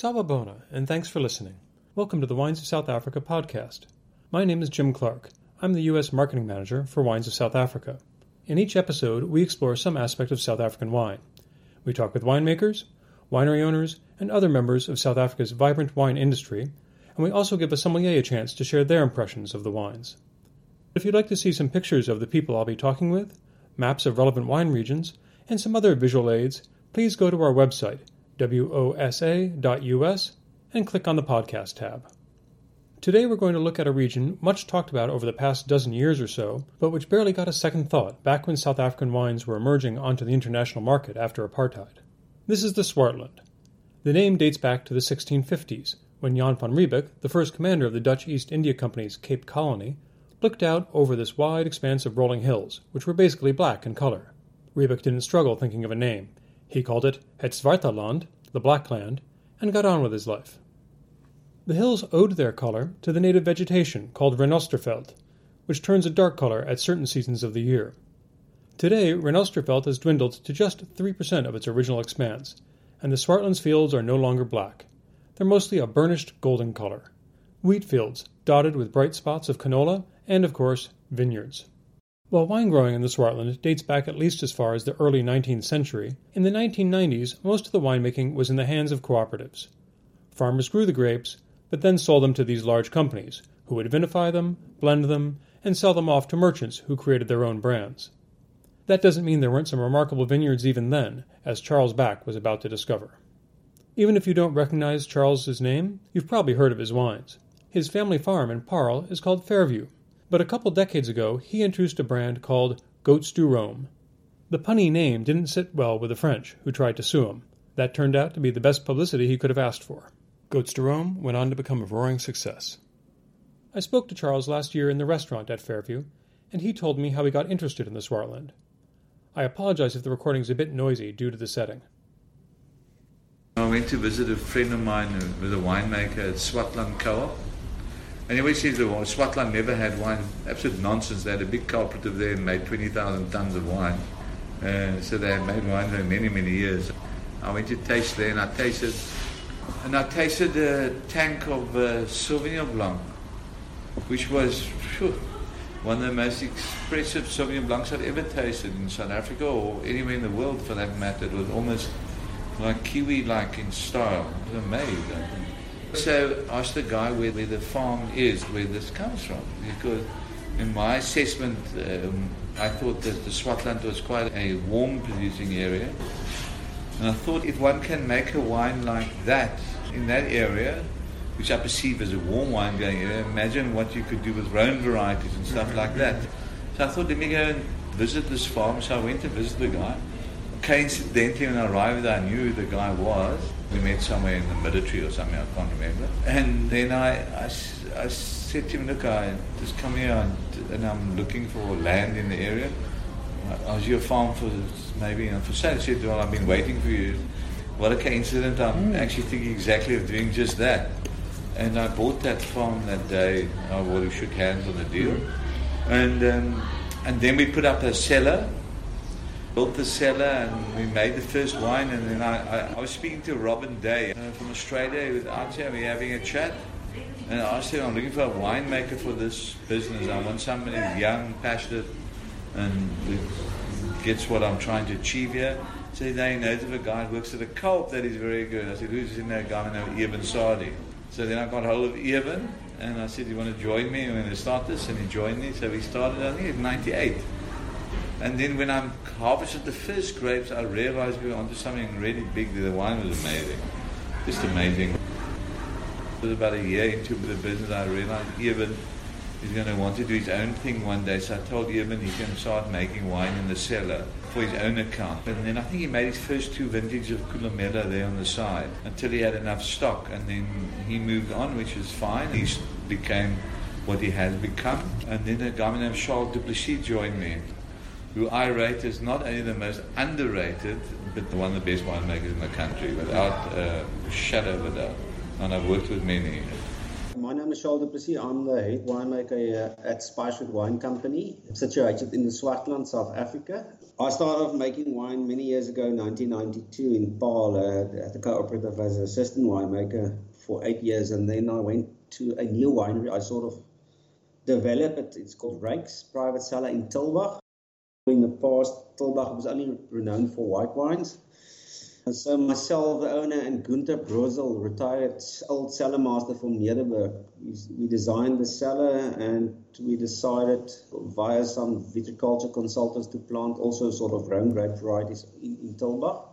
Sawubona, and thanks for listening. Welcome to the Wines of South Africa podcast. My name is Jim Clark. I'm the U.S. Marketing Manager for Wines of South Africa. In each episode, we explore some aspect of South African wine. We talk with winemakers, winery owners, and other members of South Africa's vibrant wine industry, and we also give a sommelier a chance to share their impressions of the wines. If you'd like to see some pictures of the people I'll be talking with, maps of relevant wine regions, and some other visual aids, please go to our website, wosa.us, and click on the podcast tab. Today we're going to look at a region much talked about over the past dozen years or so, but which barely got a second thought back when South African wines were emerging onto the international market after apartheid. This is the Swartland. The name dates back to the 1650s, when Jan van Riebeeck, the first commander of the Dutch East India Company's Cape Colony, looked out over this wide expanse of rolling hills, which were basically black in color. Riebeeck didn't struggle thinking of a name. He called it Het Zwarte Land, the Black Land, and got on with his life. The hills owed their color to the native vegetation called Renosterveld, which turns a dark color at certain seasons of the year. Today, Renosterveld has dwindled to just 3% of its original expanse, and the Swartland's fields are no longer black. They're mostly a burnished golden color. Wheat fields, dotted with bright spots of canola, and, of course, vineyards. While wine growing in the Swartland dates back at least as far as the early 19th century, in the 1990s most of the winemaking was in the hands of cooperatives. Farmers grew the grapes, but then sold them to these large companies, who would vinify them, blend them, and sell them off to merchants who created their own brands. That doesn't mean there weren't some remarkable vineyards even then, as Charles Back was about to discover. Even if you don't recognize Charles's name, you've probably heard of his wines. His family farm in Paarl is called Fairview, but a couple decades ago he introduced a brand called Goats do Roam. The punny name didn't sit well with the French, who tried to sue him. That turned out to be the best publicity he could have asked for. Goats do Roam went on to become a roaring success. I spoke to Charles last year in the restaurant at Fairview, and he told me how he got interested in the Swartland. I apologize if the recording is a bit noisy due to the setting. I went to visit a friend of mine who was a winemaker at Swartland Co-op always says the Swartland never had wine. Absolute nonsense. They had a big cooperative there and made 20,000 tons of wine. Uh, so they had made wine for many, many years. I went to taste there and I tasted, and I tasted a tank of uh, Sauvignon Blanc, which was one of the most expressive Sauvignon Blancs I've ever tasted in South Africa or anywhere in the world for that matter. It was almost like kiwi-like in style. It was amazing. So I asked the guy where, where the farm is, where this comes from, because in my assessment, um, I thought that the Swartland was quite a warm producing area. And I thought if one can make a wine like that in that area, which I perceive as a warm wine going area, imagine what you could do with Rhone varieties and stuff like that. So I thought, let me go and visit this farm. So I went to visit the guy. Coincidentally, when I arrived, I knew who the guy was. We met somewhere in the military or something, I can't remember. And then I, I, I said to him, look, I just come here and, and I'm looking for land in the area. I was your farm for maybe you know, for sale. He said, well, I've been waiting for you. What a coincidence. I'm mm. actually thinking exactly of doing just that. And I bought that farm that day. I well, we shook hands on the deal. Mm. And, um, and then we put up a cellar built the cellar and we made the first wine. And then I, I, I was speaking to Robin Day uh, from Australia. He was out here, we were having a chat. And I said, I'm looking for a winemaker for this business. I want somebody young, passionate, and gets what I'm trying to achieve here. So he knows of a guy who works at a co-op that is very good. I said, who's in? A guy named Eben Sadie. So then I got hold of Eben and I said, you want to join me? I'm going to start this. And he joined me. So we started, I think, in 98. And then when I harvested the first grapes, I realized we were onto something really big. The wine was amazing, just amazing. It was about a year into the business, I realized Eben is going to want to do his own thing one day. So I told Eben he's going to start making wine in the cellar for his own account. And then I think he made his first two vintages of Columella there on the side until he had enough stock. And then he moved on, which was fine. He became what he has become. And then a guy named Charl du Plessis joined me who I rate as not only the most underrated, but the one of the best winemakers in the country, without a shadow of a doubt. And I've worked with many. My name Michelle du Plessis. I'm the head winemaker at Spice Route Wine Company, situated in the Swartland, South Africa. I started making wine many years ago, 1992, in Paarl uh, at the cooperative as an assistant winemaker for eight years, and then I went to a new winery. I sort of developed it. It's called Rijk's Private Cellar in Tulbagh. In the past, Tulbagh was only renowned for white wines. And So myself, the owner, and Günter Brözel, retired old cellar master from Nederburg, we designed the cellar and we decided via some viticulture consultants to plant also sort of Rhone grape varieties in, in Tulbagh.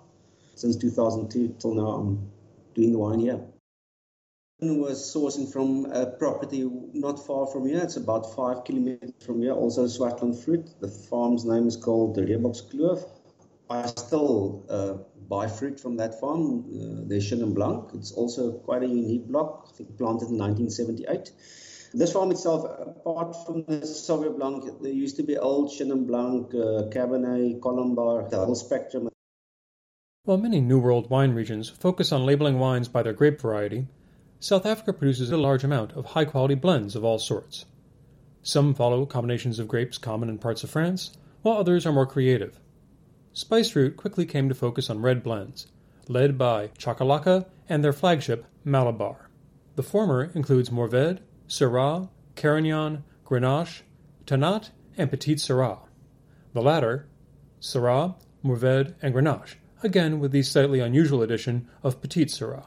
Since 2002 till now, I'm doing the wine here. Was sourcing from a property not far from here. It's about five kilometers from here, also Swartland Fruit. The farm's name is called the Reebokskloof. I still uh, buy fruit from that farm, uh, the Chenin Blanc. It's also quite a unique block, I think planted in 1978. This farm itself, apart from the Sauvignon Blanc, there used to be old Chenin Blanc, uh, Cabernet, Colombard, the whole spectrum. While many New World wine regions focus on labeling wines by their grape variety, South Africa produces a large amount of high quality blends of all sorts. Some follow combinations of grapes common in parts of France, while others are more creative. Spice Spiceroot quickly came to focus on red blends, led by Chakalaka and their flagship Malabar. The former includes Mourvedre, Syrah, Carignan, Grenache, Tannat, and Petite Sirah. The latter, Syrah, Mourvedre, and Grenache, again with the slightly unusual addition of Petite Sirah.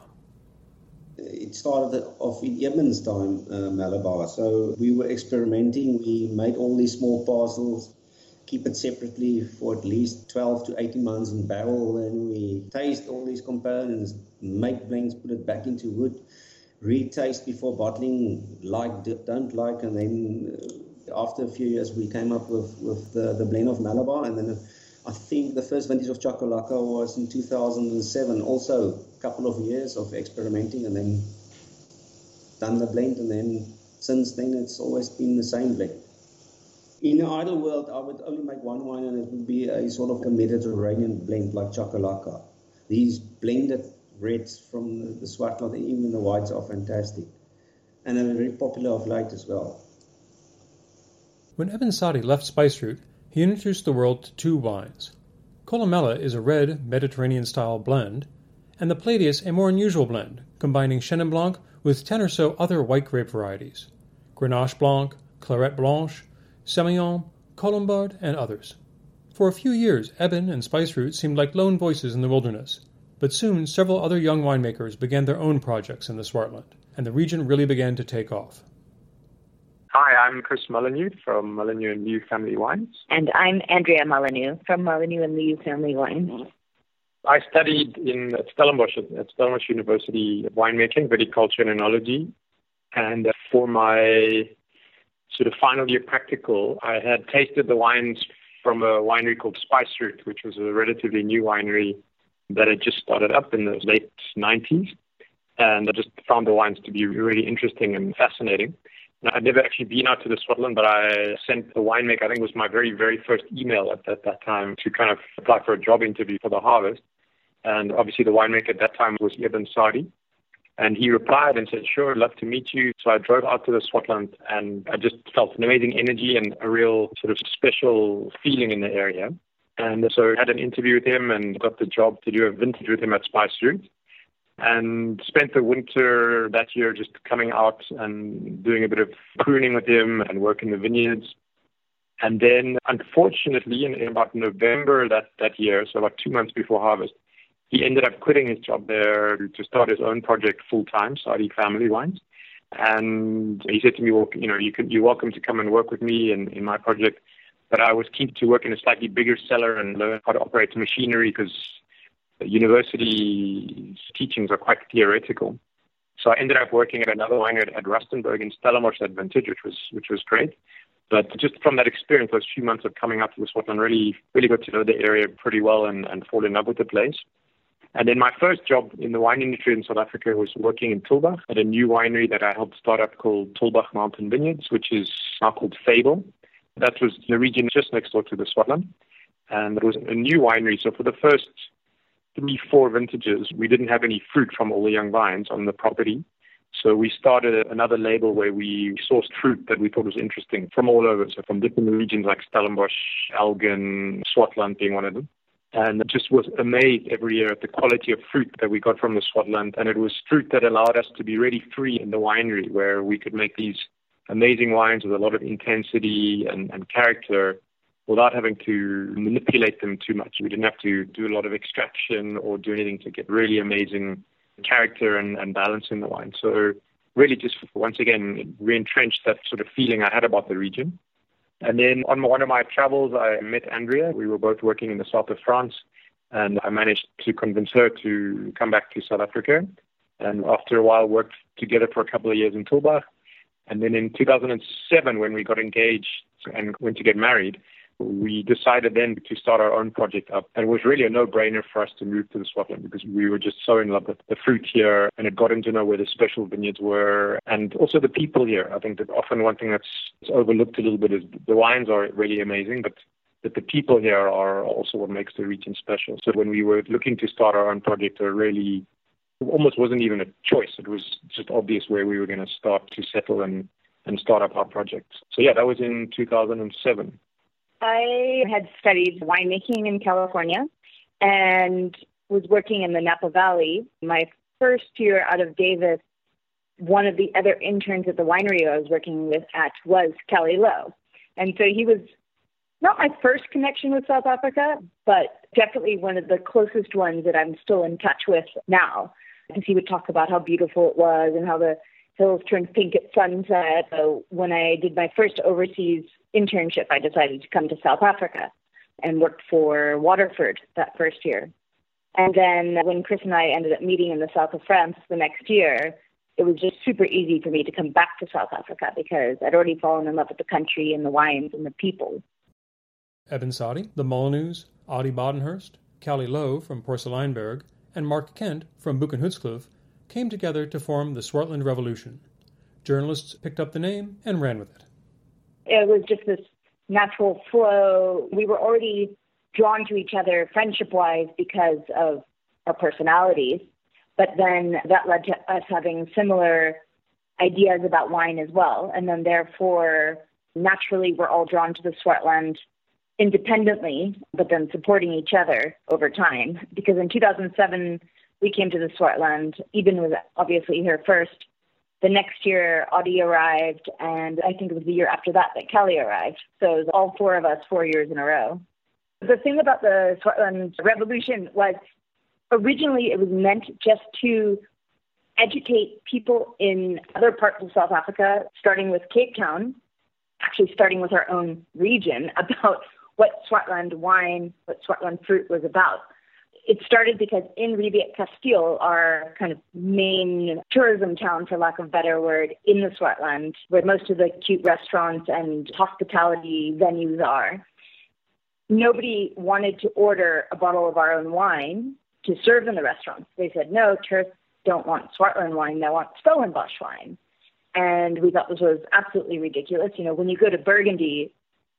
It started off in Eben's time, uh, Malabar. So we were experimenting. We made all these small parcels keep it separately for at least 12 to 18 months in barrel. Then we taste all these components, make blends, put it back into wood, retaste before bottling, like, don't like, and then uh, after a few years we came up with, with the, the blend of Malabar. And then I think the first vintage of Chakalaka was in 2007. Also, couple of years of experimenting and then done the blend. And then since then, it's always been the same blend. In an ideal world, I would only make one wine, and it would be a sort of a Mediterranean blend like Chakalaka. These blended reds from the, Swartland, even the whites, are fantastic, and they're very popular of late as well. When Eben Sadie left Spice Route, he introduced the world to two wines. Columella is a red Mediterranean-style blend, and the Palladius a more unusual blend, combining Chenin Blanc with ten or so other white grape varieties: Grenache Blanc, Clairette Blanche, Semillon, Colombard, and others. For a few years, Eben and Spice Route seemed like lone voices in the wilderness, but soon several other young winemakers began their own projects in the Swartland, and the region really began to take off. Hi, I'm Chris Mullineux from Mullineux and Leeu Family Wines. And I'm Andrea Mullineux from Mullineux and Leeu Family Wines. I studied in Stellenbosch at Stellenbosch University winemaking, viticulture and enology. And uh, for my sort of final year practical, I had tasted the wines from a winery called Spice Spiceroot, which was a relatively new winery that had just started up in the late 90s. And I just found the wines to be really interesting and fascinating. I'd never actually been out to the Swartland, but I sent the winemaker, I think it was my very, very first email at that, that time to kind of apply for a job interview for the harvest. And obviously the winemaker at that time was Eben Sadie. And he replied and said, Sure, love to meet you. So I drove out to the Swartland and I just felt an amazing energy and a real sort of special feeling in the area. And so I had an interview with him and got the job to do a vintage with him at Spice Route. And spent the winter that year just coming out and doing a bit of pruning with him and working the vineyards. And then, unfortunately, in, in about November that, that year, so about two months before harvest, he ended up quitting his job there to start his own project full time, Sadie Family Wines. And he said to me, well, you know, you can, you're welcome to come and work with me in, in my project. But I was keen to work in a slightly bigger cellar and learn how to operate machinery because university teachings are quite theoretical. So I ended up working at another winery at Rustenburg in Stellenbosch at Vintage, which was which was great. But just from that experience, those few months of coming up to the Swartland, really really got to know the area pretty well and, and fall in love with the place. And then my first job in the wine industry in South Africa was working in Tulbagh at a new winery that I helped start up called Tulbagh Mountain Vineyards, which is now called Fable. That was the region just next door to the Swartland. And it was a new winery. So for the first three, four vintages, we didn't have any fruit from all the young vines on the property. So we started another label where we sourced fruit that we thought was interesting from all over, so from different regions like Stellenbosch, Elgin, Swartland being one of them. And just was amazed every year at the quality of fruit that we got from the Swartland. And it was fruit that allowed us to be really free in the winery where we could make these amazing wines with a lot of intensity and, and character without having to manipulate them too much. We didn't have to do a lot of extraction or do anything to get really amazing character and, and balance in the wine. So really just once again re-entrenched that sort of feeling I had about the region. And then on one of my travels, I met Andrea. We were both working in the south of France, and I managed to convince her to come back to South Africa. And after a while, worked together for a couple of years in Tulbagh. And then in 2007, when we got engaged and went to get married, we decided then to start our own project up. And it was really a no-brainer for us to move to the Swartland because we were just so in love with the fruit here and had gotten to know where the special vineyards were and also the people here. I think that often one thing that's overlooked a little bit is the wines are really amazing, but but the people here are also what makes the region special. So when we were looking to start our own project, it really almost wasn't even a choice. It was just obvious where we were going to start to settle and, and start up our project. So yeah, that was in 2007. I had studied winemaking in California and was working in the Napa Valley. My first year out of Davis, one of the other interns at the winery I was working with at was Callie Louw. And so he was not my first connection with South Africa, but definitely one of the closest ones that I'm still in touch with now. Because he would talk about how beautiful it was and how the hills turned pink at sunset. So when I did my first overseas internship, I decided to come to South Africa and worked for Waterford that first year. And then when Chris and I ended up meeting in the south of France the next year, it was just super easy for me to come back to South Africa because I'd already fallen in love with the country and the wines and the people. Eben Sadie, the Mullineux, Adi Badenhorst, Callie Louw from Porseleinberg, and Mark Kent from Buchan came together to form the Swartland Revolution. Journalists picked up the name and ran with it it was just this natural flow. We were already drawn to each other friendship wise because of our personalities. But then that led to us having similar ideas about wine as well. And then therefore, naturally, we're all drawn to the Swartland independently, but then supporting each other over time. Because in 2007, we came to the Swartland. Eben was obviously here first, the next year, Adi arrived, and I think it was the year after that that Callie arrived. So it was all four of us four years in a row. The thing about the Swartland Revolution was originally it was meant just to educate people in other parts of South Africa, starting with Cape Town, actually starting with our own region, about what Swartland wine, what Swartland fruit was about it started because in Riebeek Kasteel, our kind of main tourism town, for lack of a better word, in the Swartland, where most of the cute restaurants and hospitality venues are, nobody wanted to order a bottle of our own wine to serve in the restaurants. They said, no, tourists don't want Swartland wine, they want Stellenbosch wine. And we thought this was absolutely ridiculous. You know, when you go to Burgundy,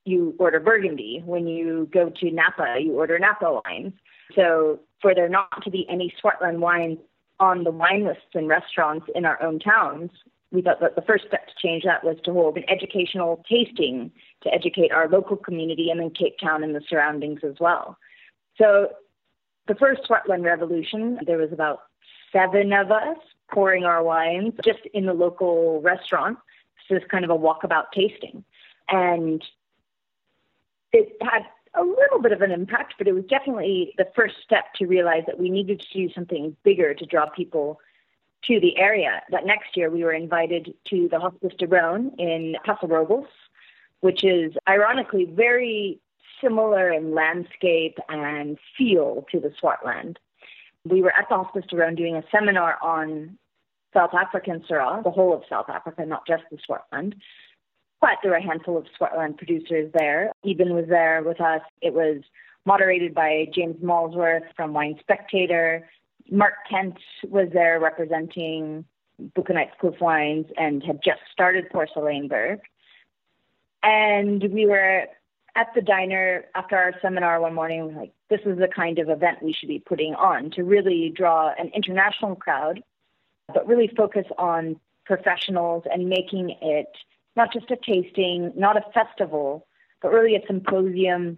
you order Burgundy. When you go to Napa, you order Napa wines. So for there not to be any Swartland wines on the wine lists in restaurants in our own towns, we thought that the first step to change that was to hold an educational tasting to educate our local community and then Cape Town and the surroundings as well. So the first Swartland Revolution, there was about seven of us pouring our wines just in the local restaurant. So it's kind of a walkabout tasting. And it had a little bit of an impact, but it was definitely the first step to realize that we needed to do something bigger to draw people to the area. That next year we were invited to the Hospice du Rhône in Paso which is ironically very similar in landscape and feel to the Swartland. We were at the Hospice du Rhône doing a seminar on South African Syrah, the whole of South Africa, not just the Swartland. But there were a handful of Swartland producers there. Eben was there with us. It was moderated by James Molesworth from Wine Spectator. Mark Kent was there representing Boekenhoutskloof Wines and had just started Porseleinberg. And we were at the diner after our seminar one morning, we like, this is the kind of event we should be putting on to really draw an international crowd but really focus on professionals and making it not just a tasting, not a festival, but really a symposium,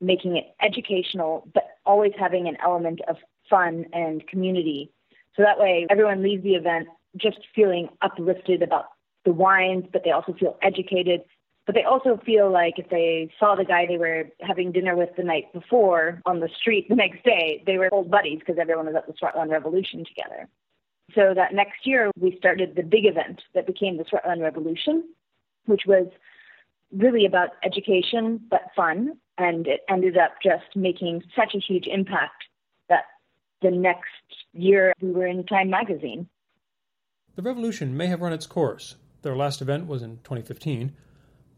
making it educational, but always having an element of fun and community. So that way everyone leaves the event just feeling uplifted about the wines, but they also feel educated. But they also feel like if they saw the guy they were having dinner with the night before on the street the next day, they were old buddies because everyone was at the Swartland Revolution together. So that next year, we started the big event that became the Swartland Revolution, which was really about education but fun. And it ended up just making such a huge impact that the next year we were in Time magazine. The revolution may have run its course. Their last event was in 2015,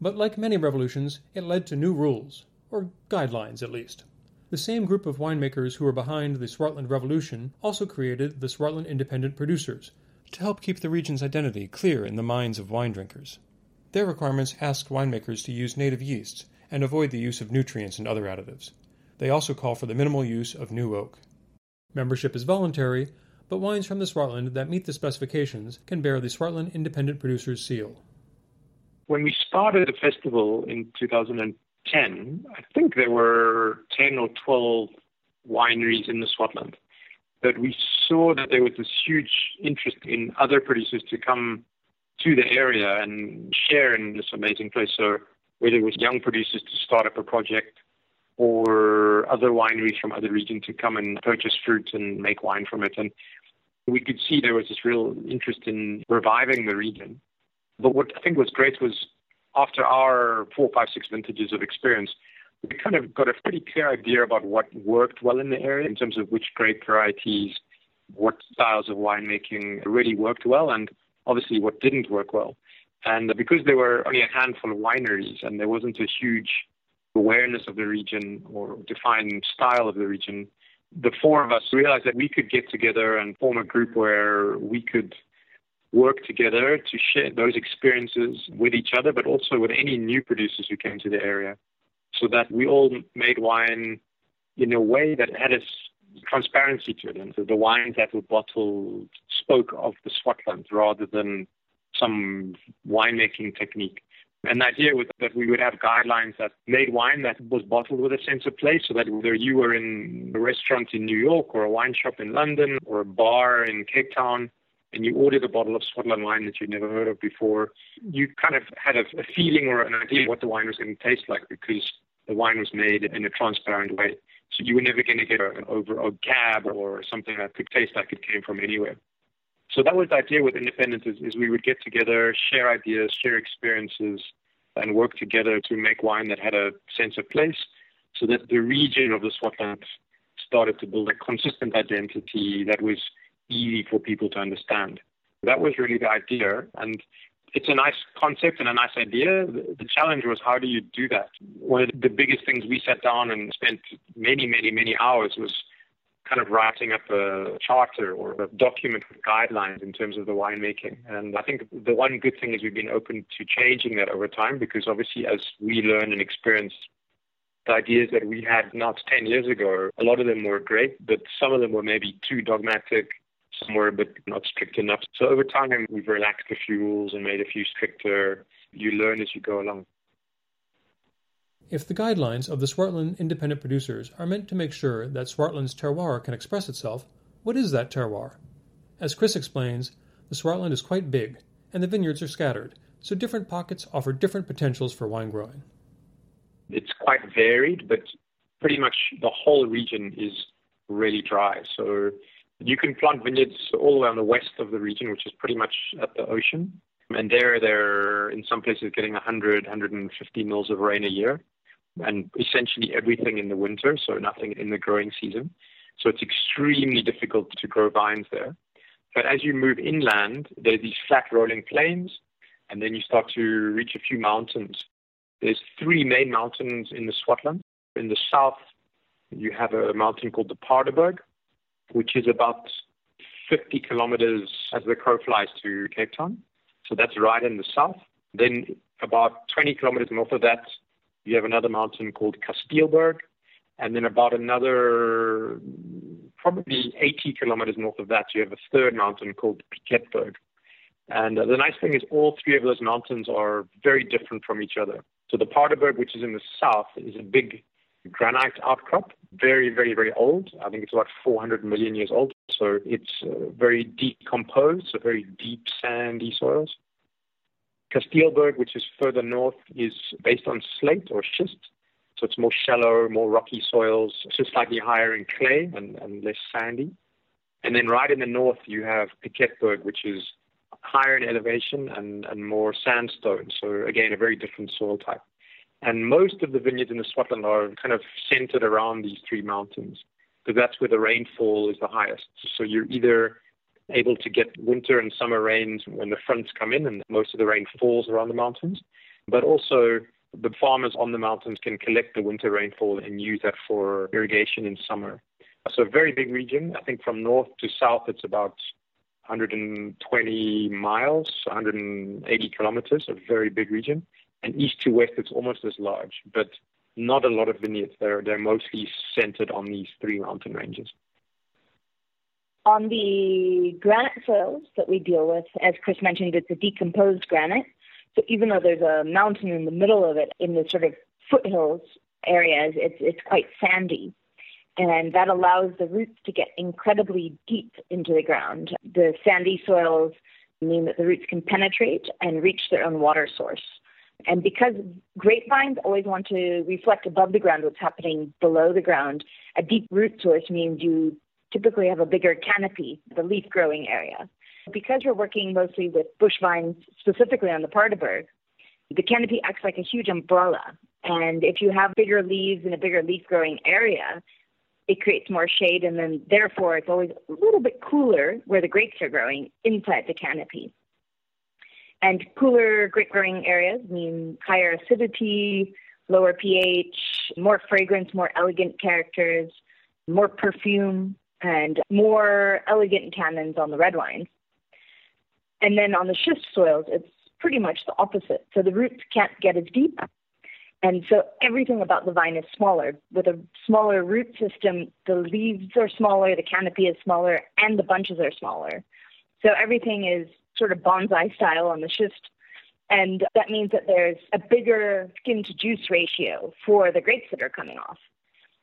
but like many revolutions, it led to new rules, or guidelines at least. The same group of winemakers who were behind the Swartland Revolution also created the Swartland Independent Producers to help keep the region's identity clear in the minds of wine drinkers. Their requirements ask winemakers to use native yeasts and avoid the use of nutrients and other additives. They also call for the minimal use of new oak. Membership is voluntary, but wines from the Swartland that meet the specifications can bear the Swartland Independent Producers seal. When we started the festival in 2010, I think there were 10 or 12 wineries in the Swartland. But we saw that there was this huge interest in other producers to come to the area and share in this amazing place. So whether it was young producers to start up a project or other wineries from other regions to come and purchase fruit and make wine from it. And we could see there was this real interest in reviving the region. But what I think was great was after our four, five, six vintages of experience, we kind of got a pretty clear idea about what worked well in the area in terms of which grape varieties, what styles of winemaking really worked well, and obviously what didn't work well. And because there were only a handful of wineries and there wasn't a huge awareness of the region or defined style of the region, the four of us realized that we could get together and form a group where we could work together to share those experiences with each other, but also with any new producers who came to the area, so that we all made wine in a way that had a transparency to it. And the wines that were bottled spoke of the Swartland rather than some winemaking technique. And the idea was that we would have guidelines that made wine that was bottled with a sense of place so that whether you were in a restaurant in New York or a wine shop in London or a bar in Cape Town and you ordered a bottle of Swartland wine that you'd never heard of before, you kind of had a, a feeling or an idea what the wine was going to taste like because the wine was made in a transparent way. So you were never going to get an over a cab or something that could taste like it came from anywhere. So that was the idea with independence is, is we would get together, share ideas, share experiences, and work together to make wine that had a sense of place so that the region of the Swartland started to build a consistent identity that was easy for people to understand. That was really the idea. And it's a nice concept and a nice idea. The challenge was how do you do that? One of the biggest things we sat down and spent many, many, many hours was kind of writing up a charter or a document with guidelines in terms of the winemaking. And I think the one good thing is we've been open to changing that over time because obviously as we learn and experience the ideas that we had not 10 years ago, a lot of them were great, but some of them were maybe too dogmatic, some but not strict enough. So over time, we've relaxed a few rules and made a few stricter. You learn as you go along. If the guidelines of the Swartland independent producers are meant to make sure that Swartland's terroir can express itself, what is that terroir? As Chris explains, the Swartland is quite big, and the vineyards are scattered, so different pockets offer different potentials for wine growing. It's quite varied, but pretty much the whole region is really dry. So you can plant vineyards all on the west of the region, which is pretty much at the ocean. And there, they're in some places getting 100, 150 mils of rain a year and essentially everything in the winter, so nothing in the growing season. So it's extremely difficult to grow vines there. But as you move inland, there's these flat rolling plains, and then you start to reach a few mountains. There's three main mountains in the Swartland. In the south, you have a mountain called the Paardeberg, which is about 50 kilometers as the crow flies to Cape Town. So that's right in the south. Then about 20 kilometers north of that, you have another mountain called Kasteelberg, and then about another probably 80 kilometers north of that, you have a third mountain called Piketberg. And uh, the nice thing is all three of those mountains are very different from each other. So the Paardeberg, which is in the south, is a big granite outcrop, very, very, very old. I think it's about 400 million years old. So it's uh, very decomposed, so very deep sandy soils. Kasteelberg, which is further north, is based on slate or schist. So it's more shallow, more rocky soils, just slightly higher in clay and, and less sandy. And then right in the north, you have Piketberg, which is higher in elevation and, and more sandstone. So again, a very different soil type. And most of the vineyards in the Swartland are kind of centered around these three mountains because that's where the rainfall is the highest. So you're either able to get winter and summer rains when the fronts come in and most of the rain falls around the mountains, but also the farmers on the mountains can collect the winter rainfall and use that for irrigation in summer. So a very big region. I think from north to south, it's about 120 miles, 180 kilometers, a very big region. And east to west, it's almost as large, but not a lot of vineyards. They're, they're mostly centered on these three mountain ranges. On the granite soils that we deal with, as Chris mentioned, it's a decomposed granite. So even though there's a mountain in the middle of it, in the sort of foothills areas, it's it's quite sandy, and that allows the roots to get incredibly deep into the ground. The sandy soils mean that the roots can penetrate and reach their own water source. And because grapevines always want to reflect above the ground what's happening below the ground, a deep root source means you typically have a bigger canopy, the leaf growing area. Because we're working mostly with bush vines, specifically on the Paardeberg, the canopy acts like a huge umbrella. And if you have bigger leaves in a bigger leaf growing area, it creates more shade, and then therefore it's always a little bit cooler where the grapes are growing inside the canopy. And cooler grape growing areas mean higher acidity, lower pH, more fragrance, more elegant characters, more perfume, and more elegant tannins on the red wines. And then on the schist soils, it's pretty much the opposite. So the roots can't get as deep. And so everything about the vine is smaller. With a smaller root system, the leaves are smaller, the canopy is smaller, and the bunches are smaller. So everything is sort of bonsai style on the schist. And that means that there's a bigger skin to juice ratio for the grapes that are coming off.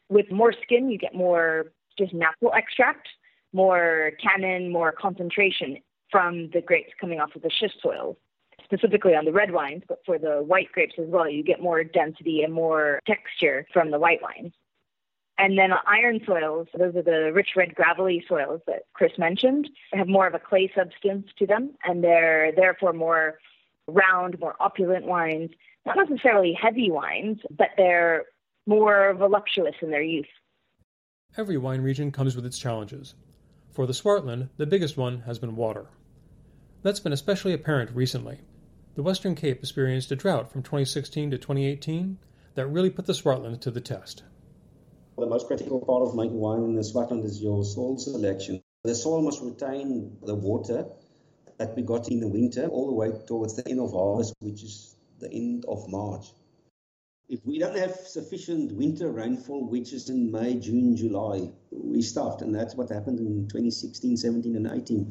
With more skin, you get more just natural extract, more tannin, more concentration from the grapes coming off of the schist soils, specifically on the red wines, but for the white grapes as well, you get more density and more texture from the white wines. And then iron soils, those are the rich red gravelly soils that Chris mentioned, they have more of a clay substance to them, and they're therefore more round, more opulent wines, not necessarily heavy wines, but they're more voluptuous in their use. Every wine region comes with its challenges. For the Swartland, the biggest one has been water. That's been especially apparent recently. The Western Cape experienced a drought from 2016 to 2018 that really put the Swartland to the test. The most critical part of making wine in the Swartland is your soil selection. The soil must retain the water that we got in the winter all the way towards the end of harvest, which is the end of March. If we don't have sufficient winter rainfall, which is in May, June, July, we stuffed. And that's what happened in 2016, 17, and 18.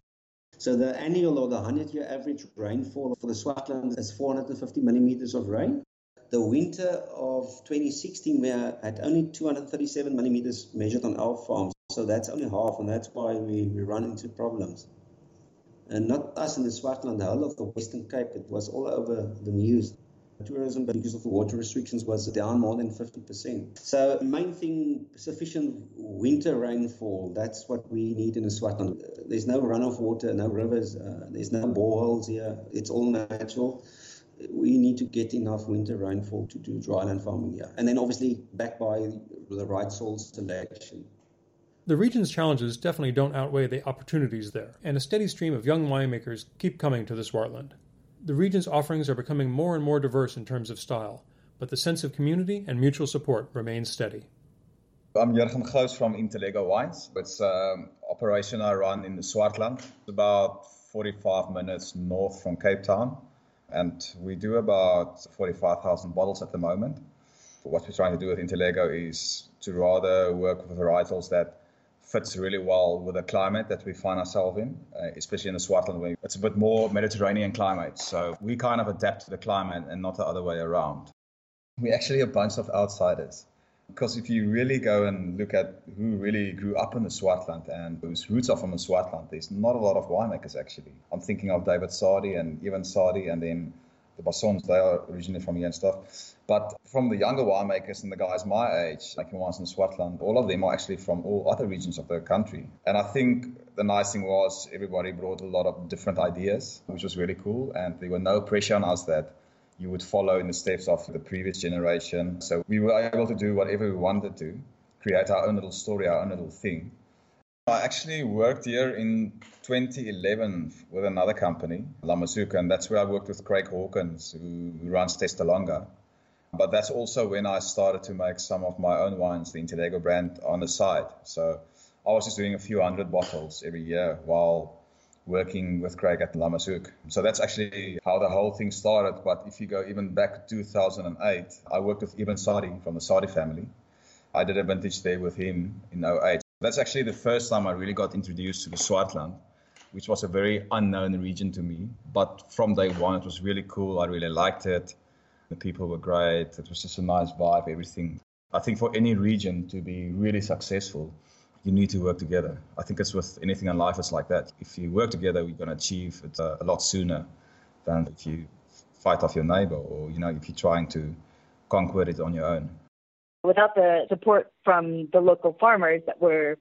So the annual or the 100 year average rainfall for the Swartland is 450 millimeters of rain. The winter of 2016, we had only 237 millimeters measured on our farm. So that's only half, and that's why we, we run into problems. And not us in the Swartland, the whole of the Western Cape, it was all over the news tourism because of the water restrictions was down more than 50%. So main thing, sufficient winter rainfall. That's what we need in the Swartland. There's no runoff water, no rivers, uh, there's no boreholes here. It's all natural. We need to get enough winter rainfall to do dryland farming here. And then obviously backed by the right soil selection. The region's challenges definitely don't outweigh the opportunities there, and a steady stream of young winemakers keep coming to the Swartland. The region's offerings are becoming more and more diverse in terms of style, but the sense of community and mutual support remains steady. I'm Jurgen Gouws from Intellego Wines. It's an um, operation I run in the Swartland, about 45 minutes north from Cape Town, and we do about 45,000 bottles at the moment. What we're trying to do with Intellego is to rather work with varietals that fits really well with the climate that we find ourselves in, uh, especially in the Swartland where it's a bit more Mediterranean climate. So we kind of adapt to the climate and not the other way around. We're actually a bunch of outsiders. Because if you really go and look at who really grew up in the Swartland and whose roots are from the Swartland, there's not a lot of winemakers actually. I'm thinking of David Sadie and Eben Sadie and then the Bassons, they are originally from here and stuff. But from the younger winemakers and the guys my age, making wines in Swartland, all of them are actually from all other regions of the country. And I think the nice thing was everybody brought a lot of different ideas, which was really cool. And there were no pressure on us that you would follow in the steps of the previous generation. So we were able to do whatever we wanted to, create our own little story, our own little thing. I actually worked here in 2011 with another company, Lammershoek, and that's where I worked with Craig Hawkins, who, runs Testalonga. But that's also when I started to make some of my own wines, the Intellego brand, on the side. So I was just doing a few hundred bottles every year while working with Craig at Lammershoek. So that's actually how the whole thing started. But if you go even back to 2008, I worked with Eben Sadie from the Sadie family. I did a vintage there with him in 08. That's actually the first time I really got introduced to the Swartland, which was a very unknown region to me. But from day one, it was really cool. I really liked it. The people were great. It was just a nice vibe, everything. I think for any region to be really successful, you need to work together. I think it's with anything in life, it's like that. If you work together, you're going to achieve it a, a lot sooner than if you fight off your neighbor or, you know, if you're trying to conquer it on your own without the support from the local farmers that were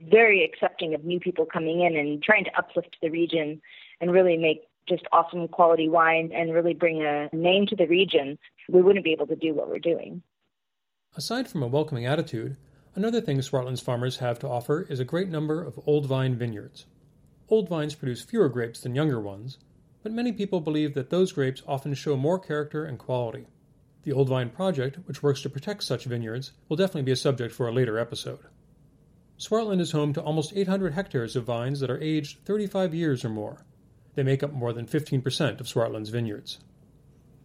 very accepting of new people coming in and trying to uplift the region and really make just awesome quality wine and really bring a name to the region, we wouldn't be able to do what we're doing. Aside from a welcoming attitude, another thing Swartland's farmers have to offer is a great number of old vine vineyards. Old vines produce fewer grapes than younger ones, but many people believe that those grapes often show more character and quality. The Old Vine Project, which works to protect such vineyards, will definitely be a subject for a later episode. Swartland is home to almost 800 hectares of vines that are aged 35 years or more. They make up more than 15% of Swartland's vineyards.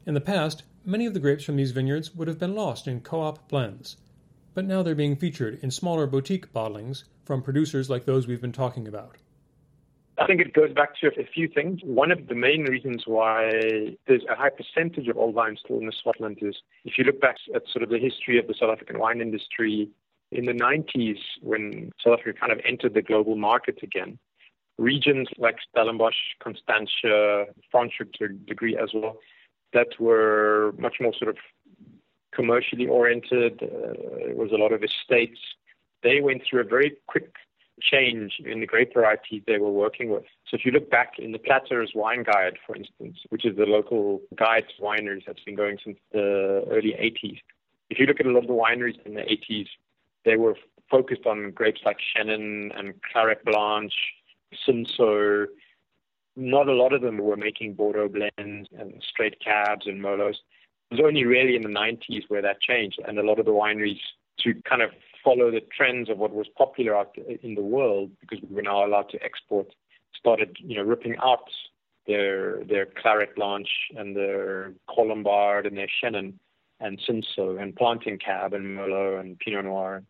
In the past, many of the grapes from these vineyards would have been lost in co op blends, but now they're being featured in smaller boutique bottlings from producers like those we've been talking about. I think it goes back to a few things. One of the main reasons why there's a high percentage of old wine still in the Swartland is if you look back at sort of the history of the South African wine industry in the 90s, when South Africa kind of entered the global market again, regions like Stellenbosch, Constantia, Franschhoek to a degree as well, that were much more sort of commercially oriented. Uh, was a lot of estates. They went through a very quick change in the grape varieties they were working with. So if you look back in the Platter's Wine Guide, for instance, which is the local guide to wineries that's been going since the early 80s, if you look at a lot of the wineries in the 80s, they were focused on grapes like Chenin and Clairette Blanche, Cinsault. Not a lot of them were making Bordeaux blends and straight cabs and Merlots. It was only really in the 90s where that changed, and a lot of the wineries to kind of follow the trends of what was popular out in the world because we were now allowed to export, started you know ripping out their their Clairette Blanche and their Colombard and their Chenin and Cinsault and planting Cab and Merlot and Pinot Noir.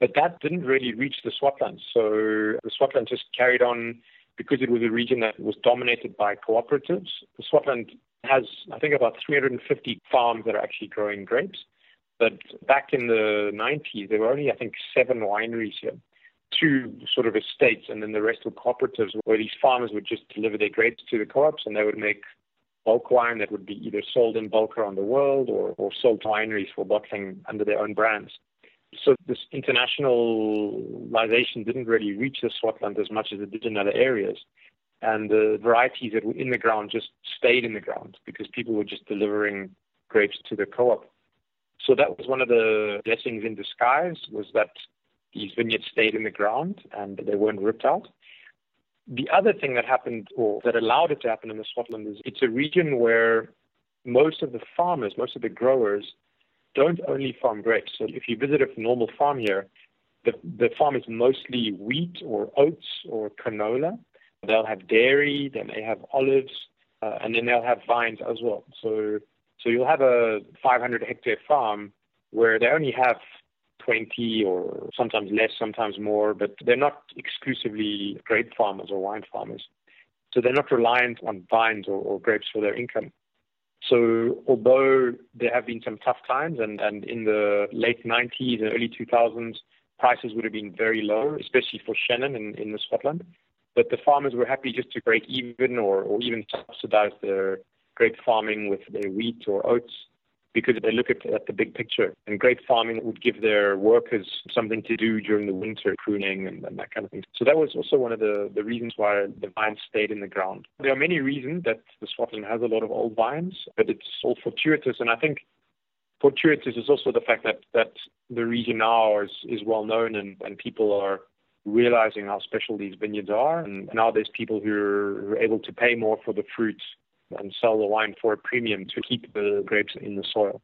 But that didn't really reach the Swartland. So the Swartland just carried on because it was a region that was dominated by cooperatives. The Swartland has, I think, about 350 farms that are actually growing grapes. But back in the 90s, there were only, I think, seven wineries here, two sort of estates, and then the rest were cooperatives where these farmers would just deliver their grapes to the co ops and they would make bulk wine that would be either sold in bulk around the world or, or sold to wineries for bottling under their own brands. So this internationalization didn't really reach the Swartland as much as it did in other areas. And the varieties that were in the ground just stayed in the ground because people were just delivering grapes to the co-op. So that was one of the blessings in disguise was that these vineyards stayed in the ground and they weren't ripped out. The other thing that happened or that allowed it to happen in the Swartland is it's a region where most of the farmers, most of the growers don't only farm grapes. So if you visit a normal farm here, the, the farm is mostly wheat or oats or canola. They'll have dairy, they may have olives, uh, and then they'll have vines as well. So so you'll have a 500 hectare farm where they only have 20 or sometimes less, sometimes more, but they're not exclusively grape farmers or wine farmers. So they're not reliant on vines or, or grapes for their income. So although there have been some tough times and, and in the late 90s and early 2000s, prices would have been very low, especially for Chenin in, in the Swartland. But the farmers were happy just to break even or, or even subsidize their grape farming with their wheat or oats because they look at, at the big picture. And grape farming would give their workers something to do during the winter, pruning and, and, that kind of thing. So that was also one of the, the reasons why the vines stayed in the ground. There are many reasons that the Swartland has a lot of old vines, but it's all fortuitous. And I think fortuitous is also the fact that, that the region now is, is well known and, and people are realizing how special these vineyards are. And now there's people who are, who are able to pay more for the fruit and sell the wine for a premium to keep the grapes in the soil.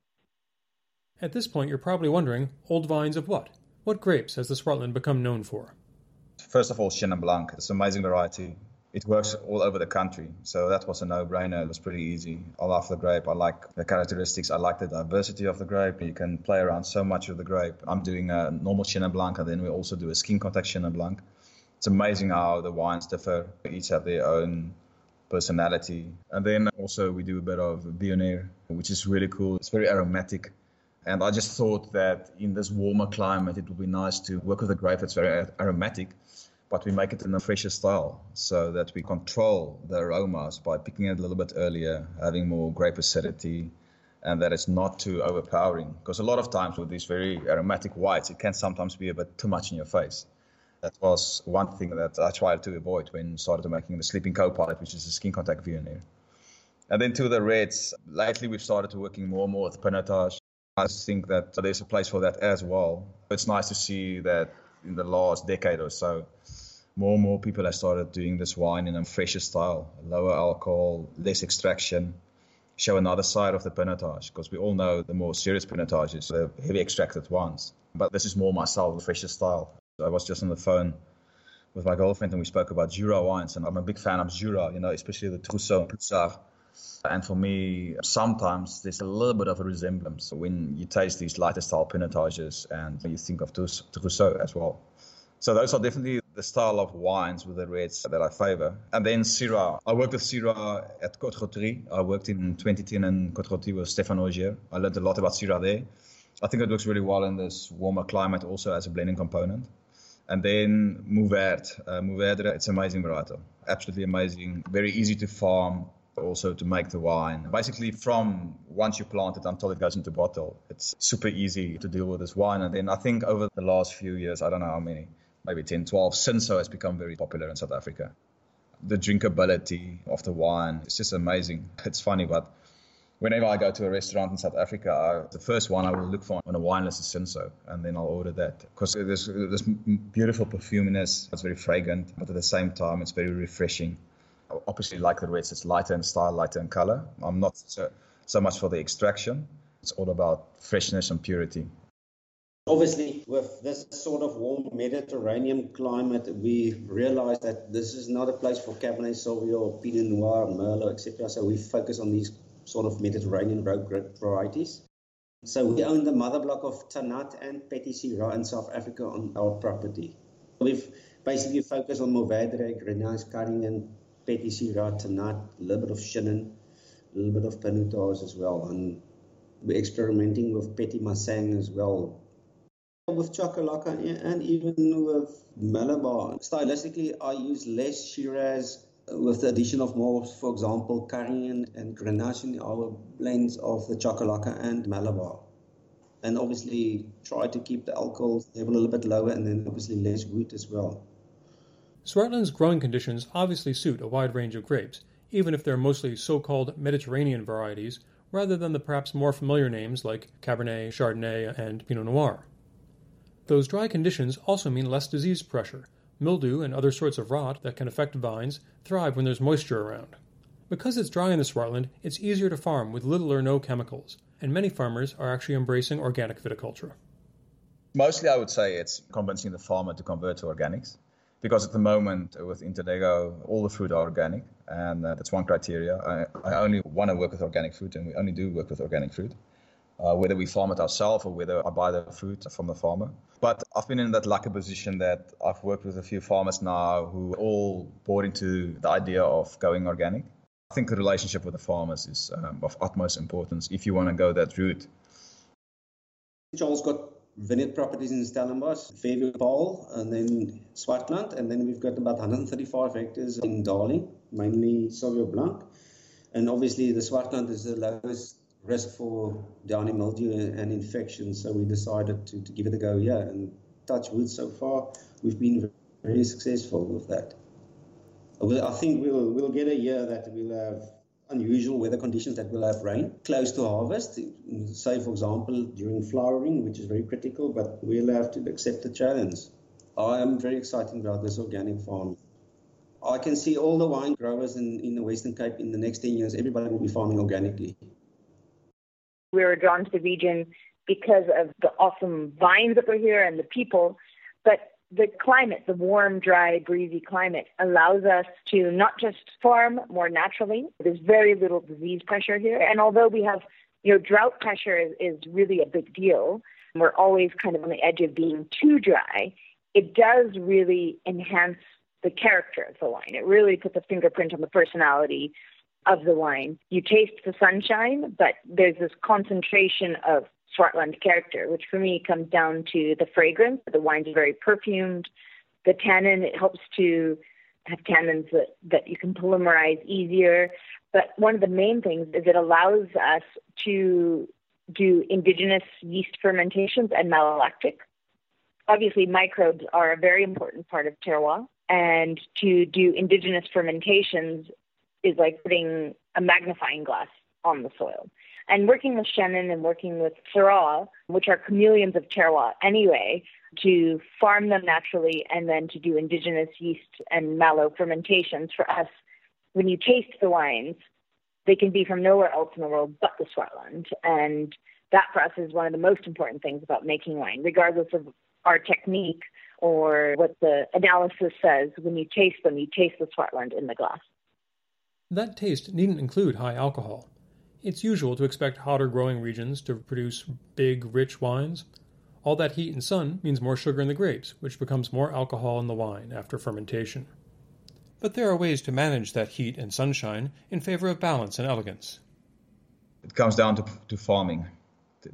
At this point, you're probably wondering old vines of what? What grapes has the Swartland become known for? First of all, Chenin Blanc. It's an amazing variety. It works all over the country, so that was a no-brainer. It was pretty easy. I love the grape. I like the characteristics. I like the diversity of the grape. You can play around so much with the grape. I'm doing a normal Chenin Blanc, and then we also do a skin contact Chenin Blanc. It's amazing how the wines differ. Each have their own personality. And then also we do a bit of Viognier, which is really cool. It's very aromatic. And I just thought that in this warmer climate, it would be nice to work with a grape that's very aromatic, but we make it in a fresher style so that we control the aromas by picking it a little bit earlier, having more grape acidity, and that it's not too overpowering. Because a lot of times with these very aromatic whites, it can sometimes be a bit too much in your face. That was one thing that I tried to avoid when started making the Sleeping Co-Pilot, which is a skin contact Viognier. And then to the reds, lately we've started to working more and more with Pinotage. I think that there's a place for that as well. It's nice to see that in the last decade or so, more and more people have started doing this wine in a fresher style, lower alcohol, less extraction, show another side of the Pinotage, because we all know the more serious Pinotages, the heavy extracted ones. But this is more my style, the fresher style. I was just on the phone with my girlfriend and we spoke about Jura wines, and I'm a big fan of Jura, you know, especially the Trousseau and Ploussard. And for me, sometimes there's a little bit of a resemblance when you taste these lighter style pinotages and you think of Trousseau as well. So those are definitely the style of wines with the reds that I favor. And then Syrah. I worked with Syrah at Côte Rôtie. I worked in 2010 in Côte Rôtie with Stéphane Ogier. I learned a lot about Syrah there. I think it works really well in this warmer climate also as a blending component. And then Mourvèdre. Uh, it's amazing varietal. Absolutely amazing. Very easy to farm, also to make the wine. Basically, from once you plant it until it goes into bottle, it's super easy to deal with this wine. And then I think over the last few years, I don't know how many, maybe 10, 12, Cinsault has become very popular in South Africa. The drinkability of the wine is just amazing. It's funny, but whenever I go to a restaurant in South Africa, I, the first one I will look for on a wine list is Cinsault, and then I'll order that because there's this beautiful perfuminess. It's very fragrant, but at the same time, it's very refreshing. I obviously, like the reds, it's lighter in style, lighter in color. I'm not so, so much for the extraction. It's all about freshness and purity. Obviously, with this sort of warm Mediterranean climate, we realized that this is not a place for Cabernet Sauvignon, Pinot Noir, Merlot, etc. So we focus on these sort of Mediterranean varieties. So we own the mother block of Tannat and Petite Sirah in South Africa on our property. We've basically focused on Mourvèdre, Grenache, Carignan, Petite Sirah, Tannat, a little bit of Chenin, a little bit of Pinotage as well. And we're experimenting with Petit Manseng as well. With Chakalaka and even with Malabar. Stylistically, I use less Shiraz with the addition of more, for example, Carignan and Grenache in our blends of the Chakalaka and Malabar. And obviously try to keep the alcohol level a little bit lower and then obviously less wheat as well. Swartland's growing conditions obviously suit a wide range of grapes, even if they're mostly so called Mediterranean varieties rather than the perhaps more familiar names like Cabernet, Chardonnay, and Pinot Noir. Those dry conditions also mean less disease pressure, Mildew and other sorts of rot that can affect vines thrive when there's moisture around. Because it's dry in the Swartland, it's easier to farm with little or no chemicals, and many farmers are actually embracing organic viticulture. Mostly, I would say it's convincing the farmer to convert to organics, because at the moment with Intellego, all the fruit are organic, and uh, that's one criteria. I, I only want to work with organic fruit, and we only do work with organic fruit. Uh, whether we farm it ourselves or whether I buy the fruit from the farmer. But I've been in that lucky position that I've worked with a few farmers now who all bought into the idea of going organic. I think the relationship with the farmers is um, of utmost importance if you want to go that route. Charles got vineyard properties in Stellenbosch, Fairview Paarl, and then Swartland, and then we've got about 135 hectares in Darling, mainly Sauvignon Blanc. And obviously, the Swartland is the lowest risk for downy mildew and infection, so we decided to, to give it a go. Yeah, and touch wood so far, we've been very successful with that. I think we'll we'll get a year that we'll have unusual weather conditions that will have rain close to harvest. Say, for example, during flowering, which is very critical, but we'll have to accept the challenge. I am very excited about this organic farm. I can see all the wine growers in, in the Western Cape in the next 10 years, everybody will be farming organically. We were drawn to the region because of the awesome vines that were here and the people, but the climate, the warm, dry, breezy climate, allows us to not just farm more naturally. There's very little disease pressure here, and although we have, you know, drought pressure is, is really a big deal. We're always kind of on the edge of being too dry. It does really enhance the character of the wine. It really puts a fingerprint on the personality of the wine. You taste the sunshine, but there's this concentration of Swartland character, which for me comes down to the fragrance. The wine's very perfumed. The tannin, it helps to have tannins that, that you can polymerize easier. But one of the main things is it allows us to do indigenous yeast fermentations and malolactic. Obviously, microbes are a very important part of terroir, and to do indigenous fermentations is like putting a magnifying glass on the soil. And working with Chenin and working with Syrah, which are chameleons of terroir anyway, to farm them naturally and then to do indigenous yeast and malo fermentations for us, when you taste the wines, they can be from nowhere else in the world but the Swartland. And that for us is one of the most important things about making wine, regardless of our technique or what the analysis says. When you taste them, you taste the Swartland in the glass. That taste needn't include high alcohol. It's usual to expect hotter growing regions to produce big, rich wines. All that heat and sun means more sugar in the grapes, which becomes more alcohol in the wine after fermentation. But there are ways to manage that heat and sunshine in favor of balance and elegance. It comes down to, to farming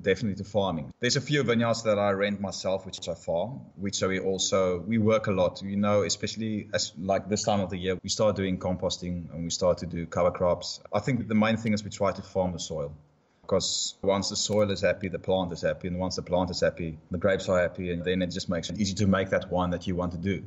definitely to farming. There's a few vineyards that I rent myself, which I farm, which we also we work a lot. You know, especially as like this time of the year, we start doing composting and we start to do cover crops. I think the main thing is we try to farm the soil. Because once the soil is happy, the plant is happy, and once the plant is happy, the grapes are happy, and then it just makes it easy to make that wine that you want to do.